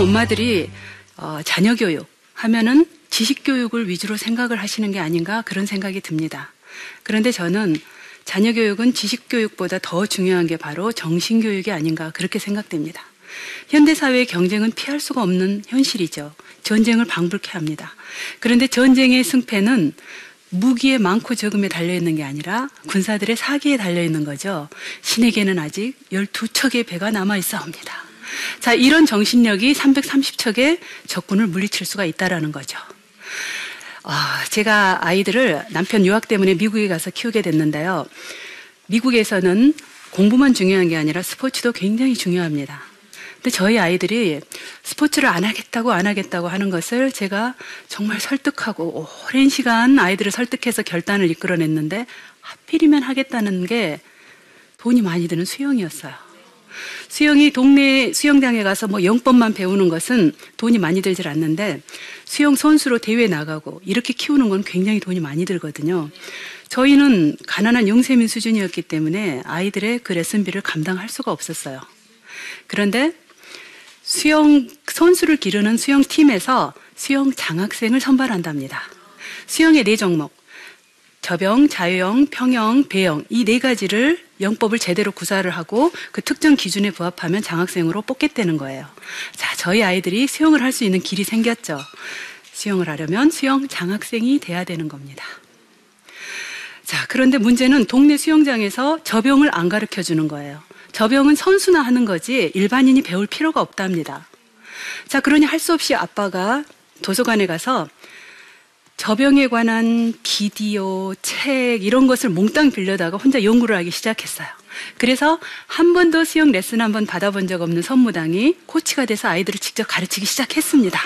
엄마들이 어, 자녀 교육 하면은 지식 교육을 위주로 생각을 하시는 게 아닌가 그런 생각이 듭니다. 그런데 저는 자녀 교육은 지식 교육보다 더 중요한 게 바로 정신 교육이 아닌가 그렇게 생각됩니다. 현대 사회의 경쟁은 피할 수가 없는 현실이죠. 전쟁을 방불케 합니다. 그런데 전쟁의 승패는 무기의 많고 적음에 달려 있는 게 아니라 군사들의 사기에 달려 있는 거죠. 신에게는 아직 12척의 배가 남아 있어옵니다. 자, 이런 정신력이 330척의 적군을 물리칠 수가 있다라는 거죠. 아, 제가 아이들을 남편 유학 때문에 미국에 가서 키우게 됐는데요. 미국에서는 공부만 중요한 게 아니라 스포츠도 굉장히 중요합니다. 근데 저희 아이들이 스포츠를 안 하겠다고 안 하겠다고 하는 것을 제가 정말 설득하고 오랜 시간 아이들을 설득해서 결단을 이끌어냈는데 하필이면 하겠다는 게 돈이 많이 드는 수영이었어요. 수영이 동네 수영장에 가서 뭐 영법만 배우는 것은 돈이 많이 들질 않는데 수영 선수로 대회 나가고 이렇게 키우는 건 굉장히 돈이 많이 들거든요. 저희는 가난한 영세민 수준이었기 때문에 아이들의 그 레슨비를 감당할 수가 없었어요. 그런데 수영 선수를 기르는 수영팀에서 수영 장학생을 선발한답니다. 수영의 네 종목. 저병, 자유형, 평형, 배영 이네 가지를 영법을 제대로 구사를 하고 그 특정 기준에 부합하면 장학생으로 뽑겠다는 거예요. 자, 저희 아이들이 수영을 할 수 있는 길이 생겼죠. 수영을 하려면 수영 장학생이 돼야 되는 겁니다. 자, 그런데 문제는 동네 수영장에서 저병을 안 가르쳐 주는 거예요. 저병은 선수나 하는 거지 일반인이 배울 필요가 없답니다. 자, 그러니 할 수 없이 아빠가 도서관에 가서 저병에 관한 비디오, 책 이런 것을 몽땅 빌려다가 혼자 연구를 하기 시작했어요. 그래서 한 번도 수영 레슨 한 번 받아본 적 없는 선무당이 코치가 돼서 아이들을 직접 가르치기 시작했습니다.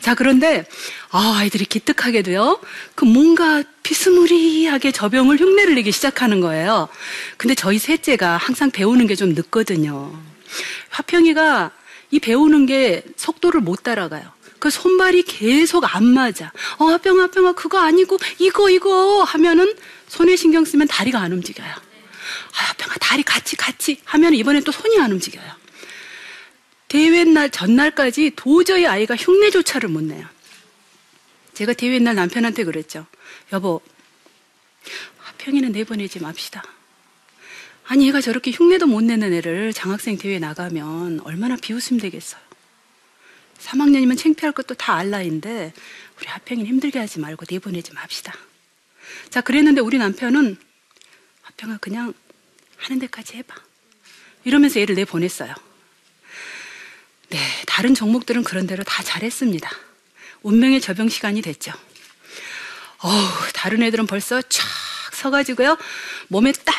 자, 그런데 아, 아이들이 기특하게도요. 그 뭔가 비스무리하게 저병을 흉내를 내기 시작하는 거예요. 근데 저희 셋째가 항상 배우는 게 좀 늦거든요. 화평이가 이 배우는 게 속도를 못 따라가요. 그 손발이 계속 안 맞아. 어, 아병아, 아병아, 그거 아니고, 이거, 이거 하면은 손에 신경 쓰면 다리가 안 움직여요. 아, 아병아, 다리 같이, 같이 하면 이번엔 또 손이 안 움직여요. 대회 날, 전날까지 도저히 아이가 흉내조차를 못 내요. 제가 대회 날 남편한테 그랬죠. 여보, 하평이는 내보내지 맙시다. 아니, 얘가 저렇게 흉내도 못 내는 애를 장학생 대회 나가면 얼마나 비웃음 되겠어요. 3학년이면 창피할 것도 다 알라인데 우리 하평이는 힘들게 하지 말고 내보내지 맙시다. 자, 그랬는데 우리 남편은 하평아 그냥 하는 데까지 해봐. 이러면서 얘를 내보냈어요. 네, 다른 종목들은 그런 대로 다 잘했습니다. 운명의 접영 시간이 됐죠. 어우, 다른 애들은 벌써 쫙 서가지고요. 몸에 딱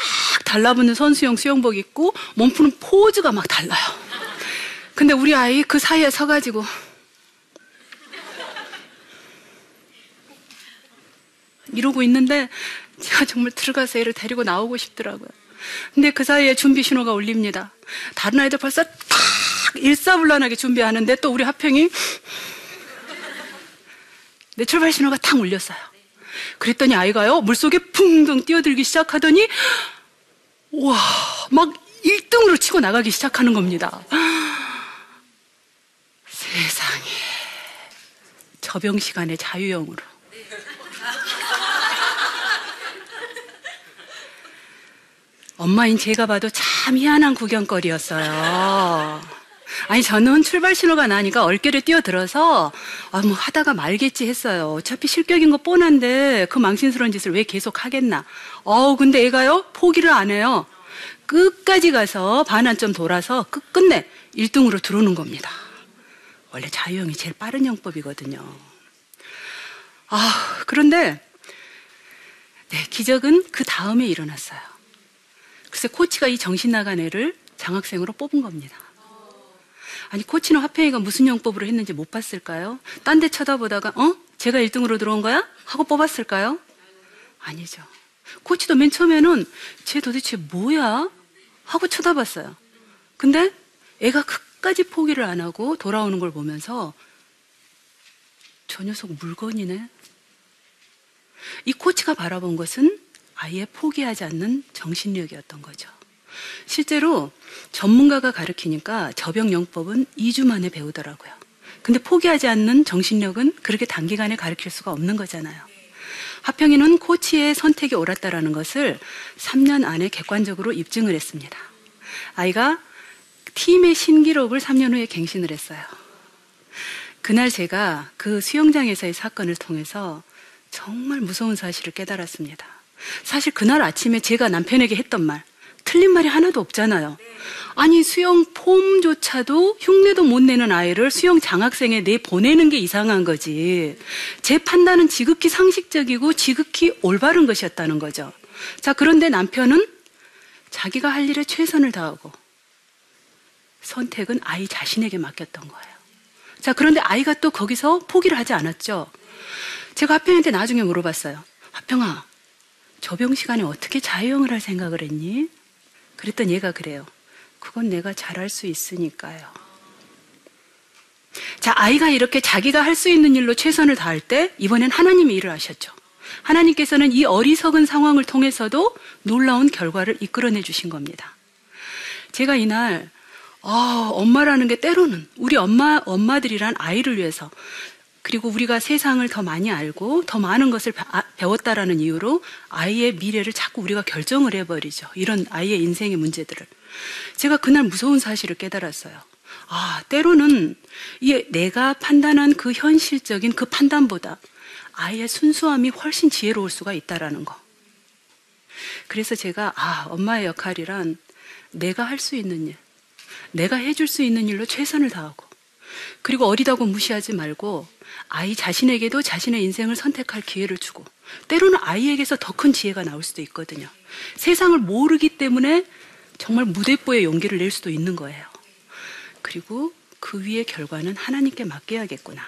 달라붙는 선수용 수영복 입고 몸 푸는 포즈가 막 달라요. 근데 우리 아이 그 사이에 서가지고 이러고 있는데 제가 정말 들어가서 애를 데리고 나오고 싶더라고요. 근데 그 사이에 준비 신호가 울립니다. 다른 아이들 벌써 탁 일사불란하게 준비하는데 또 우리 하평이 내 출발 신호가 탁 울렸어요. 그랬더니 아이가요 물속에 붕붕 뛰어들기 시작하더니 와막 1등으로 치고 나가기 시작하는 겁니다. 세상에 저병 시간에 자유형으로 엄마인 제가 봐도 참 희한한 구경거리였어요. 아니 저는 출발 신호가 나니까 얼결에 뛰어들어서 아 뭐 하다가 말겠지 했어요. 어차피 실격인 거 뻔한데 그 망신스러운 짓을 왜 계속 하겠나. 어우 근데 애가요 포기를 안 해요. 끝까지 가서 반환점 돌아서 끝 끝내 1등으로 들어오는 겁니다. 원래 자유형이 제일 빠른 형법이거든요. 아 그런데 네 기적은 그 다음에 일어났어요. 글쎄 코치가 이 정신 나간 애를 장학생으로 뽑은 겁니다. 아니 코치는 화평이가 무슨 영법으로 했는지 못 봤을까요? 딴 데 쳐다보다가 어? 제가 1등으로 들어온 거야? 하고 뽑았을까요? 아니죠. 코치도 맨 처음에는 쟤 도대체 뭐야? 하고 쳐다봤어요. 근데 애가 끝까지 포기를 안 하고 돌아오는 걸 보면서 저 녀석 물건이네. 이 코치가 바라본 것은 아예 포기하지 않는 정신력이었던 거죠. 실제로 전문가가 가르치니까 저병영법은 2주 만에 배우더라고요. 근데 포기하지 않는 정신력은 그렇게 단기간에 가르칠 수가 없는 거잖아요. 하평이는 코치의 선택이 옳았다라는 것을 3년 안에 객관적으로 입증을 했습니다. 아이가 팀의 신기록을 3년 후에 갱신을 했어요. 그날 제가 그 수영장에서의 사건을 통해서 정말 무서운 사실을 깨달았습니다. 사실 그날 아침에 제가 남편에게 했던 말, 틀린 말이 하나도 없잖아요. 아니, 수영 폼조차도 흉내도 못 내는 아이를 수영 장학생에 내 보내는 게 이상한 거지. 제 판단은 지극히 상식적이고 지극히 올바른 것이었다는 거죠. 자, 그런데 남편은 자기가 할 일에 최선을 다하고 선택은 아이 자신에게 맡겼던 거예요. 자, 그런데 아이가 또 거기서 포기를 하지 않았죠. 제가 하평한테 나중에 물어봤어요. 하평아, 저병 시간에 어떻게 자유형을 할 생각을 했니? 그랬더니 얘가 그래요. 그건 내가 잘할 수 있으니까요. 자, 아이가 이렇게 자기가 할 수 있는 일로 최선을 다할 때 이번엔 하나님이 일을 하셨죠. 하나님께서는 이 어리석은 상황을 통해서도 놀라운 결과를 이끌어내 주신 겁니다. 제가 이날 아, 엄마라는 게 때로는 우리 엄마 엄마들이란 아이를 위해서 그리고 우리가 세상을 더 많이 알고 더 많은 것을 아, 배웠다라는 이유로 아이의 미래를 자꾸 우리가 결정을 해버리죠. 이런 아이의 인생의 문제들을. 제가 그날 무서운 사실을 깨달았어요. 아, 때로는 이 내가 판단한 그 현실적인 그 판단보다 아이의 순수함이 훨씬 지혜로울 수가 있다라는 거. 그래서 제가 아, 엄마의 역할이란 내가 할 수 있는 일, 내가 해줄 수 있는 일로 최선을 다하고 그리고 어리다고 무시하지 말고 아이 자신에게도 자신의 인생을 선택할 기회를 주고 때로는 아이에게서 더 큰 지혜가 나올 수도 있거든요. 세상을 모르기 때문에 정말 무대뽀의 용기를 낼 수도 있는 거예요. 그리고 그 위의 결과는 하나님께 맡겨야겠구나.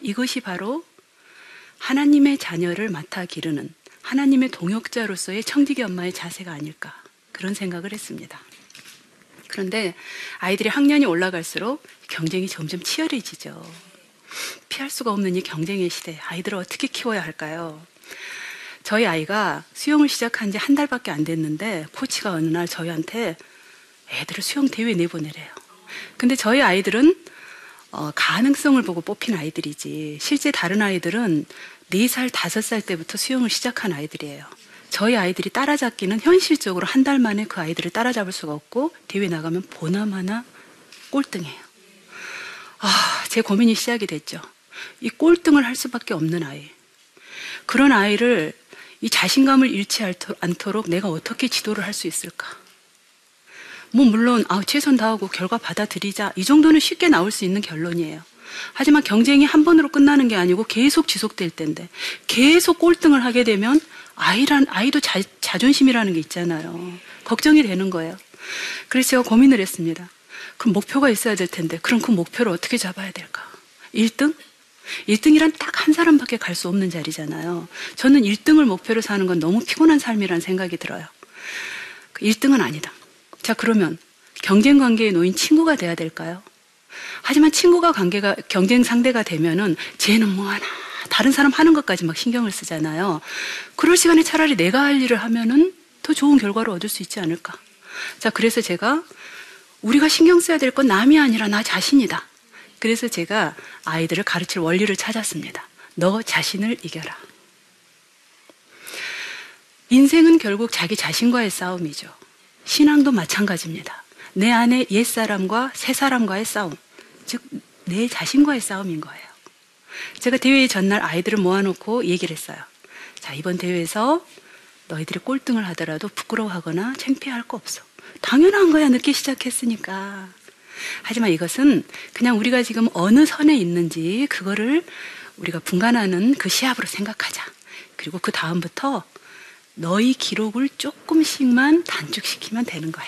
이것이 바로 하나님의 자녀를 맡아 기르는 하나님의 동역자로서의 청지기 엄마의 자세가 아닐까 그런 생각을 했습니다. 그런데 아이들이 학년이 올라갈수록 경쟁이 점점 치열해지죠. 피할 수가 없는 이 경쟁의 시대, 아이들을 어떻게 키워야 할까요? 저희 아이가 수영을 시작한 지 한 달밖에 안 됐는데 코치가 어느 날 저희한테 애들을 수영 대회 내보내래요. 근데 저희 아이들은 어, 가능성을 보고 뽑힌 아이들이지 실제 다른 아이들은 4살, 5살 때부터 수영을 시작한 아이들이에요. 저희 아이들이 따라잡기는 현실적으로 한 달 만에 그 아이들을 따라잡을 수가 없고 대회 나가면 보나마나 꼴등해요. 아, 제 고민이 시작이 됐죠. 이 꼴등을 할 수밖에 없는 아이. 그런 아이를 이 자신감을 잃지 않도록 내가 어떻게 지도를 할 수 있을까? 뭐 물론 아, 최선 다하고 결과 받아들이자 이 정도는 쉽게 나올 수 있는 결론이에요. 하지만 경쟁이 한 번으로 끝나는 게 아니고 계속 지속될 텐데 계속 꼴등을 하게 되면 아이란 아이도 자, 자존심이라는 게 있잖아요. 걱정이 되는 거예요. 그래서 제가 고민을 했습니다. 그럼 목표가 있어야 될 텐데 그럼 그 목표를 어떻게 잡아야 될까? 1등? 1등이란 딱 한 사람밖에 갈 수 없는 자리잖아요. 저는 1등을 목표로 사는 건 너무 피곤한 삶이라는 생각이 들어요. 1등은 그 아니다. 자, 그러면 경쟁 관계에 놓인 친구가 돼야 될까요? 하지만 친구가 관계가 경쟁 상대가 되면은 쟤는 뭐 하나 다른 사람 하는 것까지 막 신경을 쓰잖아요. 그럴 시간에 차라리 내가 할 일을 하면은 더 좋은 결과를 얻을 수 있지 않을까. 자, 그래서 제가 우리가 신경 써야 될 건 남이 아니라 나 자신이다. 그래서 제가 아이들을 가르칠 원리를 찾았습니다. 너 자신을 이겨라. 인생은 결국 자기 자신과의 싸움이죠. 신앙도 마찬가지입니다. 내 안에 옛사람과 새사람과의 싸움. 즉, 내 자신과의 싸움인 거예요. 제가 대회 전날 아이들을 모아놓고 얘기를 했어요. 자, 이번 대회에서 너희들이 꼴등을 하더라도 부끄러워하거나 창피할 거 없어. 당연한 거야, 늦게 시작했으니까. 하지만 이것은 그냥 우리가 지금 어느 선에 있는지 그거를 우리가 분간하는 그 시합으로 생각하자. 그리고 그 다음부터 너희 기록을 조금씩만 단축시키면 되는 거야.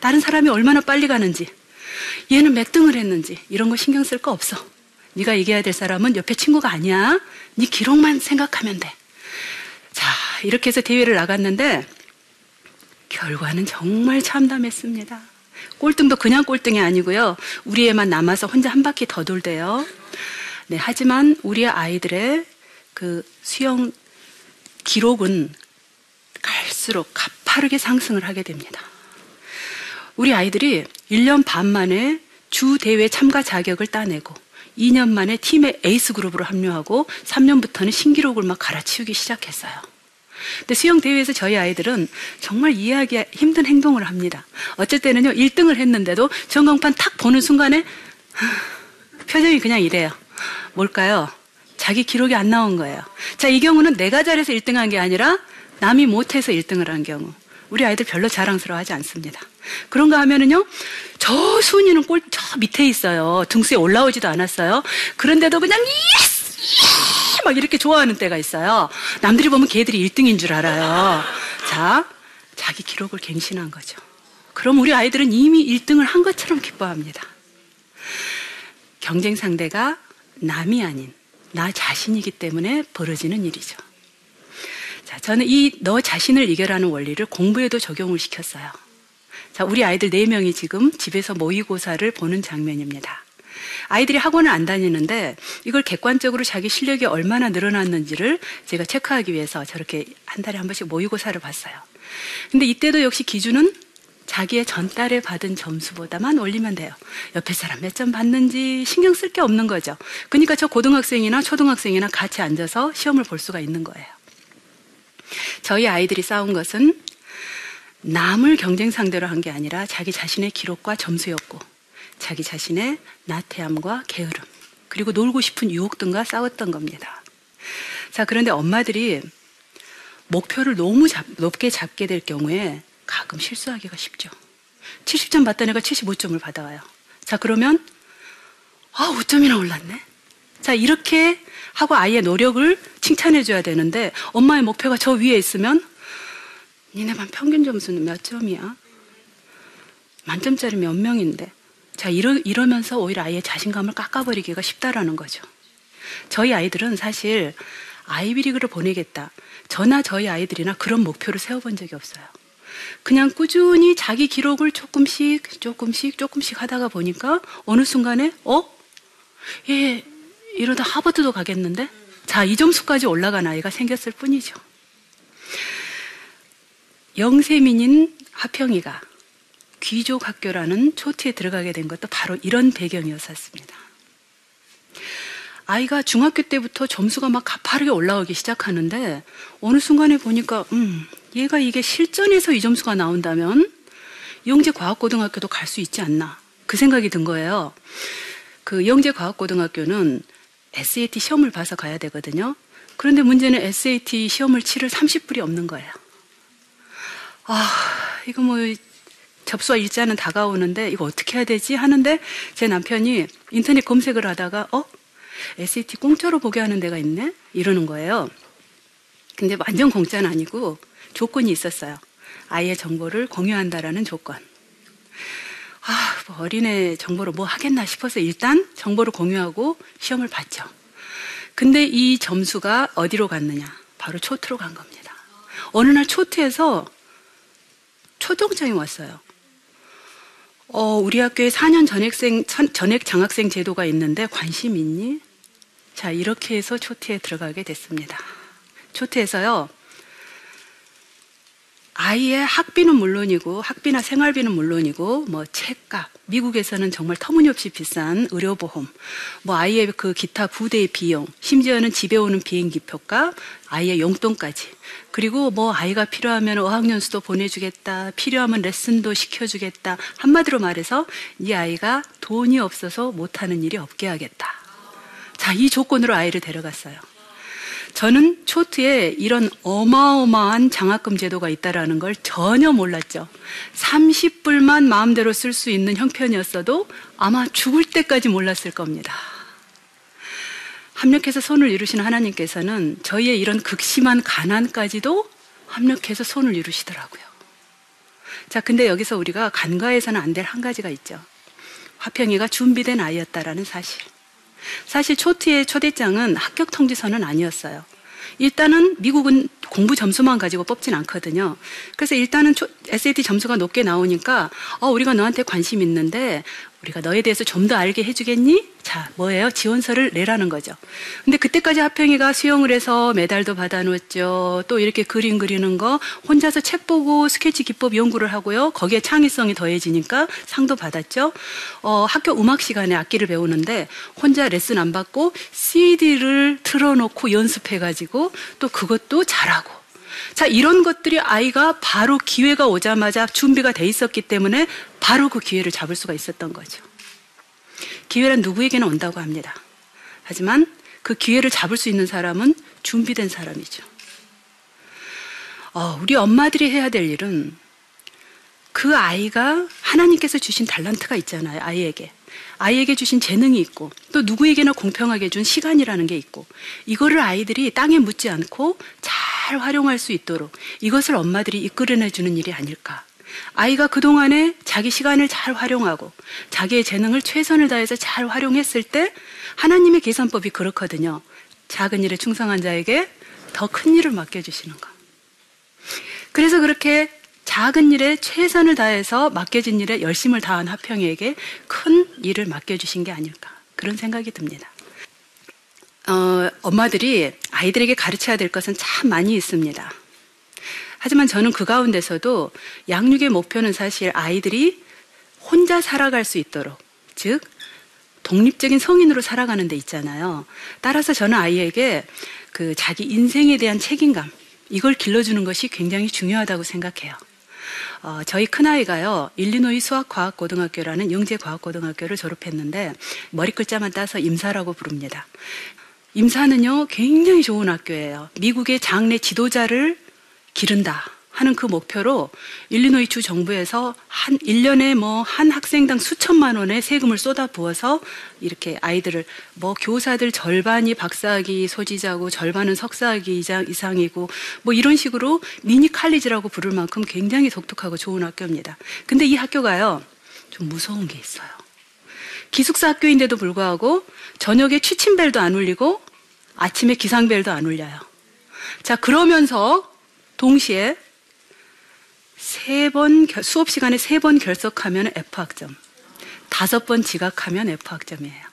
다른 사람이 얼마나 빨리 가는지, 얘는 몇 등을 했는지 이런 거 신경 쓸 거 없어. 네가 얘기해야 될 사람은 옆에 친구가 아니야. 네 기록만 생각하면 돼. 자, 이렇게 해서 대회를 나갔는데 결과는 정말 참담했습니다. 꼴등도 그냥 꼴등이 아니고요. 우리 애만 남아서 혼자 한 바퀴 더 돌대요. 네, 하지만 우리 아이들의 그 수영 기록은 갈수록 가파르게 상승을 하게 됩니다. 우리 아이들이 1년 반 만에 주 대회 참가 자격을 따내고 2년 만에 팀의 에이스 그룹으로 합류하고 3년부터는 신기록을 막 갈아치우기 시작했어요. 근데 수영 대회에서 저희 아이들은 정말 이해하기 힘든 행동을 합니다. 어쩔 때는요, 1등을 했는데도 전광판 탁 보는 순간에 표정이 그냥 이래요. 뭘까요? 자기 기록이 안 나온 거예요. 자, 이 경우는 내가 잘해서 1등한 게 아니라 남이 못해서 1등을 한 경우. 우리 아이들 별로 자랑스러워 하지 않습니다. 그런가 하면은요, 저 순위는 꼴, 저 밑에 있어요. 등수에 올라오지도 않았어요. 그런데도 그냥, Yes! 예! 막 이렇게 좋아하는 때가 있어요. 남들이 보면 걔들이 1등인 줄 알아요. 자, 자기 기록을 갱신한 거죠. 그럼 우리 아이들은 이미 1등을 한 것처럼 기뻐합니다. 경쟁 상대가 남이 아닌 나 자신이기 때문에 벌어지는 일이죠. 자, 저는 이 너 자신을 이겨라는 원리를 공부에도 적용을 시켰어요. 자, 우리 아이들 4명이 지금 집에서 모의고사를 보는 장면입니다. 아이들이 학원을 안 다니는데 이걸 객관적으로 자기 실력이 얼마나 늘어났는지를 제가 체크하기 위해서 저렇게 한 달에 한 번씩 모의고사를 봤어요. 근데 이때도 역시 기준은 자기의 전달에 받은 점수보다만 올리면 돼요. 옆에 사람 몇 점 받는지 신경 쓸 게 없는 거죠. 그러니까 저 고등학생이나 초등학생이나 같이 앉아서 시험을 볼 수가 있는 거예요. 저희 아이들이 싸운 것은 남을 경쟁 상대로 한 게 아니라 자기 자신의 기록과 점수였고 자기 자신의 나태함과 게으름 그리고 놀고 싶은 유혹 등과 싸웠던 겁니다. 자, 그런데 엄마들이 목표를 너무 잡, 높게 잡게 될 경우에 가끔 실수하기가 쉽죠. 70점 받던 애가 75점을 받아와요. 자, 그러면 아, 5점이나 올랐네. 자, 이렇게 하고 아이의 노력을 칭찬해 줘야 되는데 엄마의 목표가 저 위에 있으면 니네 반 평균 점수는 몇 점이야? 만점짜리 몇 명인데. 자, 이러, 이러면서 오히려 아이의 자신감을 깎아버리기가 쉽다라는 거죠. 저희 아이들은 사실 아이비리그를 보내겠다. 저나 저희 아이들이나 그런 목표를 세워본 적이 없어요. 그냥 꾸준히 자기 기록을 조금씩, 조금씩, 조금씩 하다가 보니까 어느 순간에, 어? 예, 이러다 하버드도 가겠는데? 자, 이 점수까지 올라간 아이가 생겼을 뿐이죠. 영세민인 하평이가 귀족 학교라는 초트에 들어가게 된 것도 바로 이런 배경이었었습니다. 아이가 중학교 때부터 점수가 막 가파르게 올라오기 시작하는데 어느 순간에 보니까 음, 얘가 이게 실전에서 이 점수가 나온다면 영재 과학고등학교도 갈 수 있지 않나 그 생각이 든 거예요. 그 영재 과학고등학교는 SAT 시험을 봐서 가야 되거든요. 그런데 문제는 SAT 시험을 치를 30불이 없는 거예요. 아, 이거 뭐 접수와 일자는 다가오는데 이거 어떻게 해야 되지 하는데 제 남편이 인터넷 검색을 하다가 어? SAT 공짜로 보게 하는 데가 있네? 이러는 거예요. 근데 완전 공짜는 아니고 조건이 있었어요. 아이의 정보를 공유한다라는 조건. 아, 뭐 어린애 정보로 뭐 하겠나 싶어서 일단 정보를 공유하고 시험을 봤죠. 근데 이 점수가 어디로 갔느냐? 바로 초트로 간 겁니다. 어느 날 초트에서 초등장이 왔어요. 어, 우리 학교에 4년 전액생, 전액 장학생 제도가 있는데 관심 있니? 자, 이렇게 해서 초트에 들어가게 됐습니다. 초트에서요, 아이의 학비는 물론이고 학비나 생활비는 물론이고 뭐 책값 미국에서는 정말 터무니없이 비싼 의료보험 뭐 아이의 그 기타 부대의 비용 심지어는 집에 오는 비행기 표값 아이의 용돈까지. 그리고 뭐 아이가 필요하면 어학연수도 보내주겠다 필요하면 레슨도 시켜주겠다. 한마디로 말해서 이 아이가 돈이 없어서 못하는 일이 없게 하겠다. 자 이 조건으로 아이를 데려갔어요 저는 초트에 이런 어마어마한 장학금 제도가 있다라는 걸 전혀 몰랐죠. 30불만 마음대로 쓸 수 있는 형편이었어도 아마 죽을 때까지 몰랐을 겁니다. 합력해서 손을 이루신 하나님께서는 저희의 이런 극심한 가난까지도 합력해서 손을 이루시더라고요. 자, 근데 여기서 우리가 간과해서는 안 될 한 가지가 있죠. 화평이가 준비된 아이였다라는 사실. 사실 초트의 초대장은 합격 통지서는 아니었어요. 일단은 미국은 공부 점수만 가지고 뽑진 않거든요. 그래서 일단은 SAT 점수가 높게 나오니까 어, 우리가 너한테 관심 있는데 우리가 너에 대해서 좀 더 알게 해주겠니? 자, 뭐예요? 지원서를 내라는 거죠. 근데 그때까지 하평이가 수영을 해서 메달도 받아놓았죠. 또 이렇게 그림 그리는 거 혼자서 책 보고 스케치 기법 연구를 하고요. 거기에 창의성이 더해지니까 상도 받았죠. 어, 학교 음악 시간에 악기를 배우는데 혼자 레슨 안 받고 CD를 틀어놓고 연습해가지고 또 그것도 잘하고 자, 이런 것들이 아이가 바로 기회가 오자마자 준비가 돼 있었기 때문에 바로 그 기회를 잡을 수가 있었던 거죠. 기회란 누구에게나 온다고 합니다. 하지만 그 기회를 잡을 수 있는 사람은 준비된 사람이죠. 어, 우리 엄마들이 해야 될 일은 그 아이가 하나님께서 주신 달란트가 있잖아요, 아이에게. 아이에게 주신 재능이 있고 또 누구에게나 공평하게 준 시간이라는 게 있고 이거를 아이들이 땅에 묻지 않고 잘 활용할 수 있도록 이것을 엄마들이 이끌어내 주는 일이 아닐까. 아이가 그동안에 자기 시간을 잘 활용하고 자기의 재능을 최선을 다해서 잘 활용했을 때 하나님의 계산법이 그렇거든요. 작은 일에 충성한 자에게 더 큰 일을 맡겨주시는 거. 그래서 그렇게 작은 일에 최선을 다해서 맡겨진 일에 열심을 다한 하평이에게 큰 일을 맡겨주신 게 아닐까. 그런 생각이 듭니다. 어, 엄마들이 아이들에게 가르쳐야 될 것은 참 많이 있습니다. 하지만 저는 그 가운데서도 양육의 목표는 사실 아이들이 혼자 살아갈 수 있도록, 즉, 독립적인 성인으로 살아가는 데 있잖아요. 따라서 저는 아이에게 그 자기 인생에 대한 책임감, 이걸 길러주는 것이 굉장히 중요하다고 생각해요. 어, 저희 큰아이가요, 일리노이 수학과학고등학교라는 영재과학고등학교를 졸업했는데, 머리 글자만 따서 임사라고 부릅니다. 임사는요, 굉장히 좋은 학교예요. 미국의 장래 지도자를 기른다. 하는 그 목표로 일리노이 주 정부에서 한 1년에 뭐 한 학생당 수천만 원의 세금을 쏟아 부어서 이렇게 아이들을 뭐 교사들 절반이 박사학위 소지자고 절반은 석사학위 이상이고 뭐 이런 식으로 미니 칼리지라고 부를 만큼 굉장히 독특하고 좋은 학교입니다. 근데 이 학교가요. 좀 무서운 게 있어요. 기숙사 학교인데도 불구하고 저녁에 취침벨도 안 울리고 아침에 기상벨도 안 울려요. 자, 그러면서 동시에 세 번, 수업 시간에 세 번 결석하면 F학점. 다섯 번 지각하면 F학점이에요.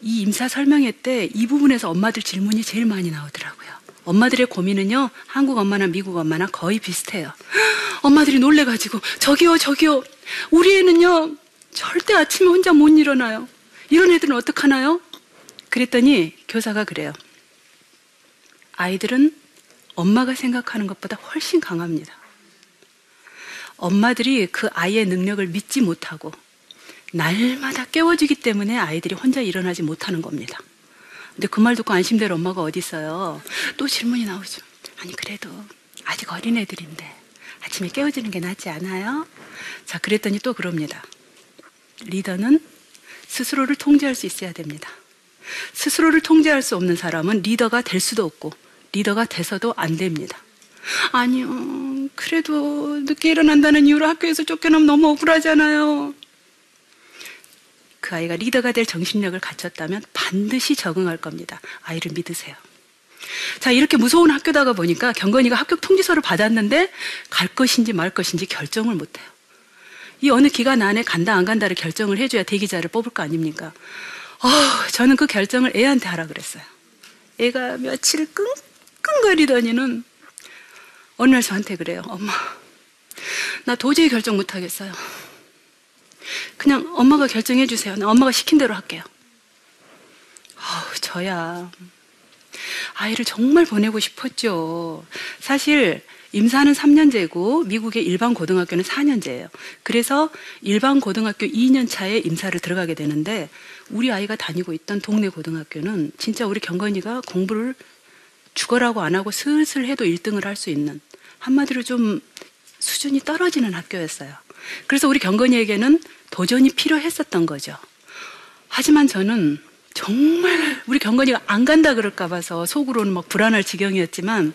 이 임사 설명회 때 이 부분에서 엄마들 질문이 제일 많이 나오더라고요. 엄마들의 고민은요, 한국 엄마나 미국 엄마나 거의 비슷해요. 엄마들이 놀래가지고, 저기요, 저기요. 우리 애는요, 절대 아침에 혼자 못 일어나요. 이런 애들은 어떡하나요? 그랬더니 교사가 그래요. 아이들은 엄마가 생각하는 것보다 훨씬 강합니다. 엄마들이 그 아이의 능력을 믿지 못하고 날마다 깨워주기 때문에 아이들이 혼자 일어나지 못하는 겁니다. 근데 그 말 듣고 안심될 엄마가 어디 있어요? 또 질문이 나오죠. 아니 그래도 아직 어린 애들인데 아침에 깨워주는 게 낫지 않아요? 자 그랬더니 또 그럽니다. 리더는 스스로를 통제할 수 있어야 됩니다. 스스로를 통제할 수 없는 사람은 리더가 될 수도 없고 리더가 돼서도 안 됩니다. 아니요. 그래도 늦게 일어난다는 이유로 학교에서 쫓겨나면 너무 억울하잖아요. 그 아이가 리더가 될 정신력을 갖췄다면 반드시 적응할 겁니다. 아이를 믿으세요. 자, 이렇게 무서운 학교다가 보니까 경건이가 합격 통지서를 받았는데 갈 것인지 말 것인지 결정을 못 해요. 이 어느 기간 안에 간다 안 간다를 결정을 해줘야 대기자를 뽑을 거 아닙니까? 어, 저는 그 결정을 애한테 하라 그랬어요. 애가 며칠 끙끙거리더니는 어느 날 저한테 그래요. 엄마, 나 도저히 결정 못 하겠어요. 그냥 엄마가 결정해 주세요. 나 엄마가 시킨 대로 할게요. 어우, 저야. 아이를 정말 보내고 싶었죠. 사실 임사는 3년제고 미국의 일반 고등학교는 4년제예요. 그래서 일반 고등학교 2년 차에 임사를 들어가게 되는데 우리 아이가 다니고 있던 동네 고등학교는 진짜 우리 경건이가 공부를 죽어라고 안 하고 슬슬 해도 1등을 할 수 있는 한마디로 좀 수준이 떨어지는 학교였어요. 그래서 우리 경건이에게는 도전이 필요했었던 거죠. 하지만 저는 정말 우리 경건이가 안 간다 그럴까 봐서 속으로는 막 불안할 지경이었지만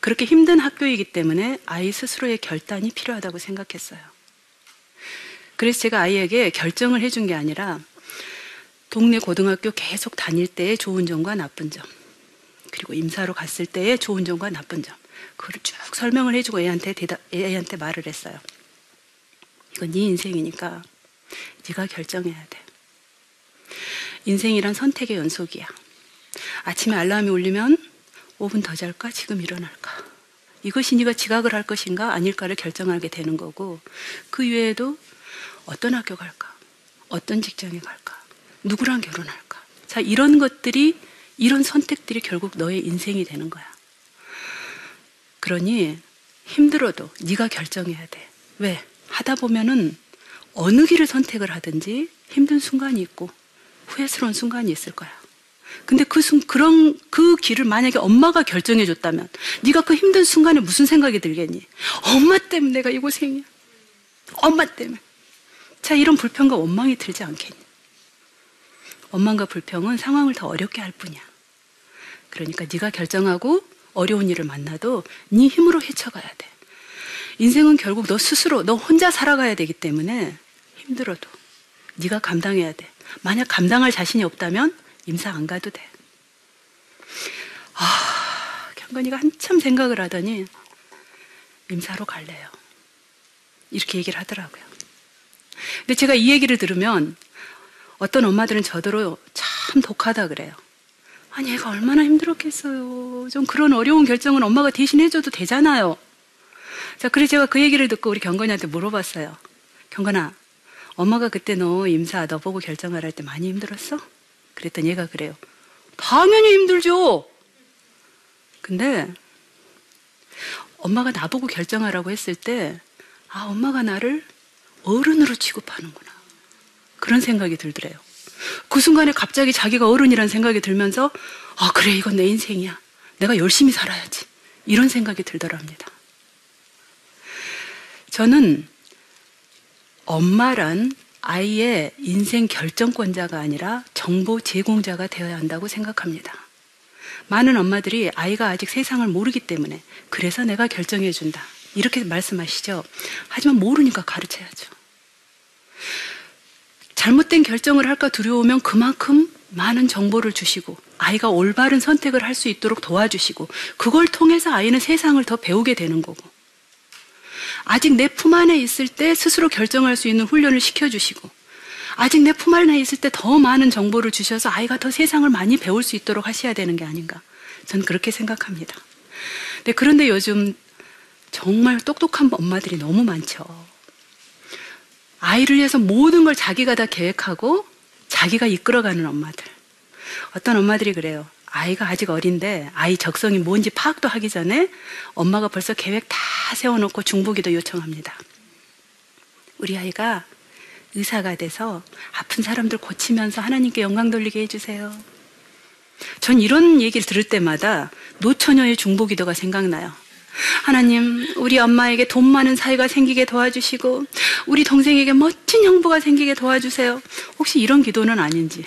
그렇게 힘든 학교이기 때문에 아이 스스로의 결단이 필요하다고 생각했어요. 그래서 제가 아이에게 결정을 해준 게 아니라 동네 고등학교 계속 다닐 때의 좋은 점과 나쁜 점, 그리고 임사로 갔을 때의 좋은 점과 나쁜 점, 그걸 쭉 설명을 해주고 애한테 대답, 애한테 말을 했어요. 이건 네 인생이니까 네가 결정해야 돼. 인생이란 선택의 연속이야. 아침에 알람이 울리면 5분 더 잘까? 지금 일어날까? 이것이 네가 지각을 할 것인가 아닐까를 결정하게 되는 거고 그 외에도 어떤 학교 갈까? 어떤 직장에 갈까? 누구랑 결혼할까? 자, 이런 것들이 이런 선택들이 결국 너의 인생이 되는 거야. 그러니 힘들어도 네가 결정해야 돼. 왜? 하다 보면은 어느 길을 선택을 하든지 힘든 순간이 있고 후회스러운 순간이 있을 거야. 근데 그 순, 그런 그 길을 만약에 엄마가 결정해 줬다면 네가 그 힘든 순간에 무슨 생각이 들겠니? 엄마 때문에 내가 이 고생이야. 엄마 때문에. 자, 이런 불평과 원망이 들지 않겠니? 원망과 불평은 상황을 더 어렵게 할 뿐이야. 그러니까 네가 결정하고 어려운 일을 만나도 네 힘으로 헤쳐가야 돼. 인생은 결국 너 스스로 너 혼자 살아가야 되기 때문에 힘들어도 네가 감당해야 돼. 만약 감당할 자신이 없다면 임사 안 가도 돼. 아, 경건이가 한참 생각을 하더니 임사로 갈래요. 이렇게 얘기를 하더라고요. 근데 제가 이 얘기를 들으면 어떤 엄마들은 저더러 참 독하다 그래요. 아니, 애가 얼마나 힘들었겠어요. 좀 그런 어려운 결정은 엄마가 대신 해줘도 되잖아요. 자, 그래서 제가 그 얘기를 듣고 우리 경건이한테 물어봤어요. 경건아, 엄마가 그때 너 임사 너 보고 결정을 할때 많이 힘들었어? 그랬더니 얘가 그래요. 당연히 힘들죠. 근데 엄마가 나보고 결정하라고 했을 때, 아, 엄마가 나를 어른으로 취급하는구나. 그런 생각이 들더래요. 그 순간에 갑자기 자기가 어른이란 생각이 들면서, 아, 그래, 이건 내 인생이야. 내가 열심히 살아야지. 이런 생각이 들더랍니다. 저는 엄마란 아이의 인생 결정권자가 아니라 정보 제공자가 되어야 한다고 생각합니다. 많은 엄마들이 아이가 아직 세상을 모르기 때문에 그래서 내가 결정해 준다. 이렇게 말씀하시죠. 하지만 모르니까 가르쳐야죠. 잘못된 결정을 할까 두려우면 그만큼 많은 정보를 주시고 아이가 올바른 선택을 할 수 있도록 도와주시고 그걸 통해서 아이는 세상을 더 배우게 되는 거고 아직 내 품 안에 있을 때 스스로 결정할 수 있는 훈련을 시켜주시고, 아직 내 품 안에 있을 때 더 많은 정보를 주셔서 아이가 더 세상을 많이 배울 수 있도록 하셔야 되는 게 아닌가. 저는 그렇게 생각합니다. 네, 그런데 요즘 정말 똑똑한 엄마들이 너무 많죠. 아이를 위해서 모든 걸 자기가 다 계획하고 자기가 이끌어가는 엄마들. 어떤 엄마들이 그래요. 아이가 아직 어린데 아이 적성이 뭔지 파악도 하기 전에 엄마가 벌써 계획 다 세워놓고 중보기도 요청합니다. 우리 아이가 의사가 돼서 아픈 사람들 고치면서 하나님께 영광 돌리게 해주세요. 전 이런 얘기를 들을 때마다 노처녀의 중보기도가 생각나요. 하나님, 우리 엄마에게 돈 많은 사이가 생기게 도와주시고, 우리 동생에게 멋진 형부가 생기게 도와주세요. 혹시 이런 기도는 아닌지.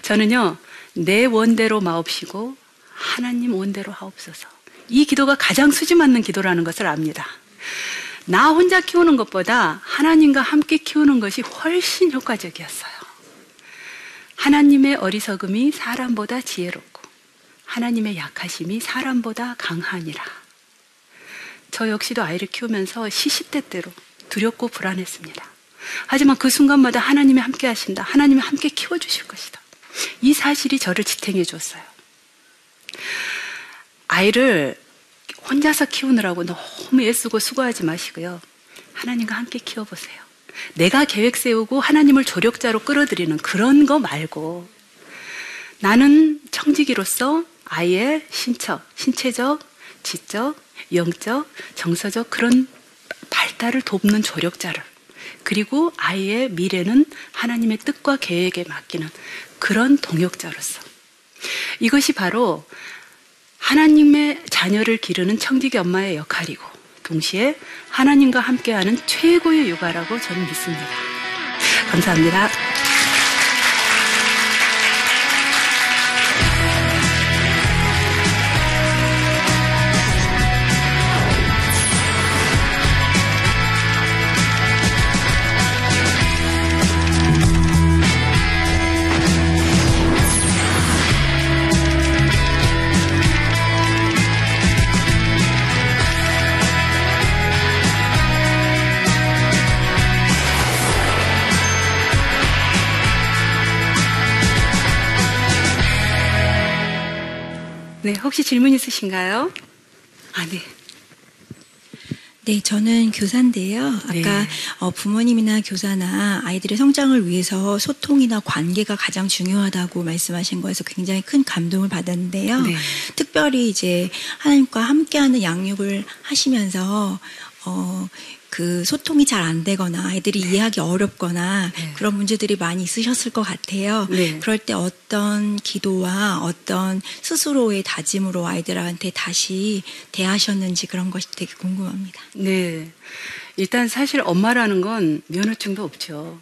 저는요, 내 원대로 마옵시고 하나님 원대로 하옵소서. 이 기도가 가장 수지 맞는 기도라는 것을 압니다. 나 혼자 키우는 것보다 하나님과 함께 키우는 것이 훨씬 효과적이었어요. 하나님의 어리석음이 사람보다 지혜롭고 하나님의 약하심이 사람보다 강하니라. 저 역시도 아이를 키우면서 시시때 때로 두렵고 불안했습니다. 하지만 그 순간마다 하나님이 함께 하신다. 하나님이 함께 키워주실 것이다. 이 사실이 저를 지탱해 줬어요. 아이를 혼자서 키우느라고 너무 애쓰고 수고하지 마시고요. 하나님과 함께 키워보세요. 내가 계획 세우고 하나님을 조력자로 끌어들이는 그런 거 말고 나는 청지기로서 아이의 신처, 신체적, 지적, 영적, 정서적 그런 발달을 돕는 조력자를 그리고 아이의 미래는 하나님의 뜻과 계획에 맡기는 그런 동역자로서 이것이 바로 하나님의 자녀를 기르는 청지기 엄마의 역할이고 동시에 하나님과 함께하는 최고의 육아라고 저는 믿습니다. 감사합니다. 혹시 질문 있으신가요? 아, 네. 네, 저는 교사인데요. 아까 네. 어, 부모님이나 교사나 아이들의 성장을 위해서 소통이나 관계가 가장 중요하다고 말씀하신 거에서 굉장히 큰 감동을 받았는데요. 네. 특별히 이제 하나님과 함께하는 양육을 하시면서 어, 그 소통이 잘 안 되거나 아이들이 이해하기 어렵거나 네. 그런 문제들이 많이 있으셨을 것 같아요. 네. 그럴 때 어떤 기도와 어떤 스스로의 다짐으로 아이들한테 다시 대하셨는지 그런 것이 되게 궁금합니다. 네. 일단 사실 엄마라는 건 면허증도 없죠.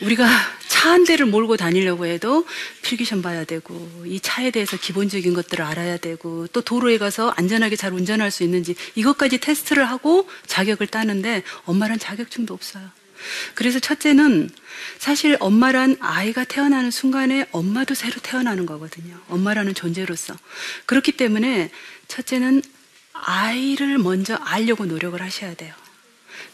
우리가 차 한 대를 몰고 다니려고 해도 필기시험 봐야 되고 이 차에 대해서 기본적인 것들을 알아야 되고 또 도로에 가서 안전하게 잘 운전할 수 있는지 이것까지 테스트를 하고 자격을 따는데 엄마란 자격증도 없어요. 그래서 첫째는 사실 엄마란 아이가 태어나는 순간에 엄마도 새로 태어나는 거거든요. 엄마라는 존재로서. 그렇기 때문에 첫째는 아이를 먼저 알려고 노력을 하셔야 돼요.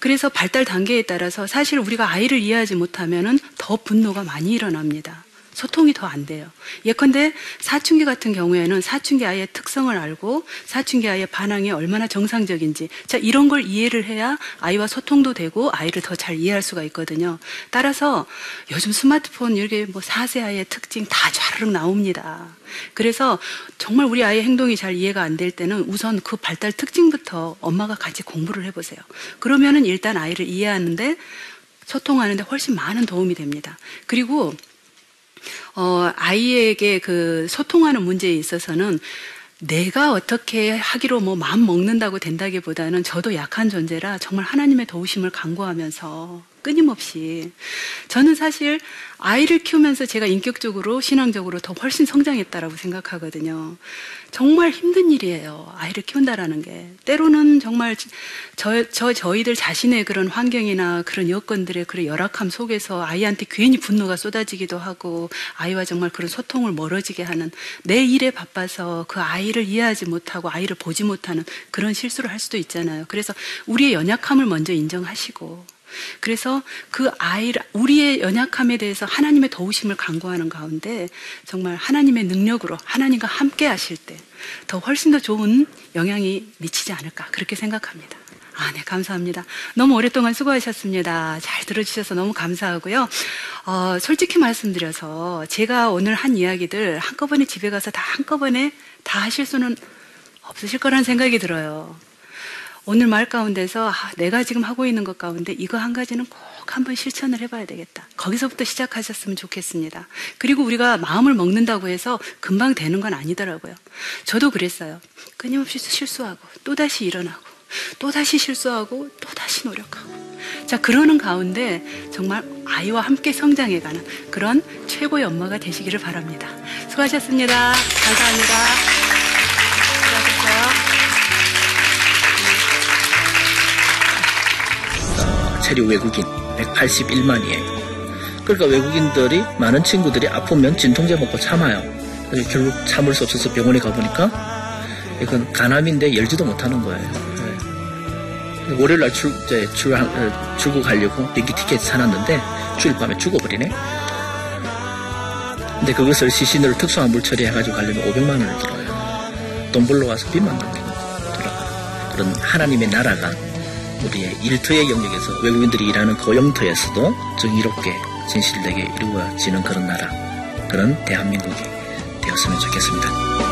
그래서 발달 단계에 따라서 사실 우리가 아이를 이해하지 못하면은 더 분노가 많이 일어납니다. 소통이 더 안 돼요. 예컨대 사춘기 같은 경우에는 사춘기 아이의 특성을 알고 사춘기 아이의 반항이 얼마나 정상적인지 자 이런 걸 이해를 해야 아이와 소통도 되고 아이를 더 잘 이해할 수가 있거든요. 따라서 요즘 스마트폰 이렇게 뭐 4세 아이의 특징 다 좌르륵 나옵니다. 그래서 정말 우리 아이의 행동이 잘 이해가 안 될 때는 우선 그 발달 특징부터 엄마가 같이 공부를 해보세요. 그러면은 일단 아이를 이해하는데 소통하는데 훨씬 많은 도움이 됩니다. 그리고 어, 아이에게 그 소통하는 문제에 있어서는 내가 어떻게 하기로 뭐 마음 먹는다고 된다기보다는 저도 약한 존재라 정말 하나님의 도우심을 간구하면서 끊임없이 저는 사실 아이를 키우면서 제가 인격적으로 신앙적으로 더 훨씬 성장했다라고 생각하거든요. 정말 힘든 일이에요. 아이를 키운다라는 게 때로는 정말 저, 저 저희들 자신의 그런 환경이나 그런 여건들의 그런 열악함 속에서 아이한테 괜히 분노가 쏟아지기도 하고 아이와 정말 그런 소통을 멀어지게 하는 내 일에 바빠서 그 아이를 이해하지 못하고 아이를 보지 못하는 그런 실수를 할 수도 있잖아요. 그래서 우리의 연약함을 먼저 인정하시고 그래서 그 아이를 우리의 연약함에 대해서 하나님의 도우심을 간구하는 가운데 정말 하나님의 능력으로 하나님과 함께 하실 때 더 훨씬 더 좋은 영향이 미치지 않을까 그렇게 생각합니다. 아, 네, 감사합니다. 너무 오랫동안 수고하셨습니다. 잘 들어주셔서 너무 감사하고요. 어, 솔직히 말씀드려서 제가 오늘 한 이야기들 한꺼번에 집에 가서 다 한꺼번에 다 하실 수는 없으실 거란 생각이 들어요. 오늘 말 가운데서 아, 내가 지금 하고 있는 것 가운데 이거 한 가지는 꼭 한번 실천을 해봐야 되겠다. 거기서부터 시작하셨으면 좋겠습니다. 그리고 우리가 마음을 먹는다고 해서 금방 되는 건 아니더라고요. 저도 그랬어요. 끊임없이 실수하고 또다시 일어나고 또다시 실수하고 또다시 노력하고 자 그러는 가운데 정말 아이와 함께 성장해가는 그런 최고의 엄마가 되시기를 바랍니다. 수고하셨습니다. 감사합니다. 체류 외국인 181만이에요. 그러니까 외국인들이 많은 친구들이 아프면 진통제 먹고 참아요. 그래서 결국 참을 수 없어서 병원에 가보니까 이건 간암인데 열지도 못하는 거예요. 네. 월요일 날 출, 이제 출, 어, 출국하려고 비행기 티켓 사놨는데 주일 밤에 죽어버리네. 근데 그것을 시신으로 특수한 물 처리해가지고 가려면 500만 원을 들어요. 돈 벌러 와서 빚만 남기고 돌아가요. 그런 하나님의 나라가 우리의 일터의 영역에서 외국인들이 일하는 고용터에서도 정의롭게 진실되게 이루어지는 그런 나라, 그런 대한민국이 되었으면 좋겠습니다.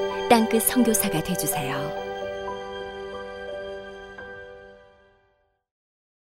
땅끝 선교사가 되주세요.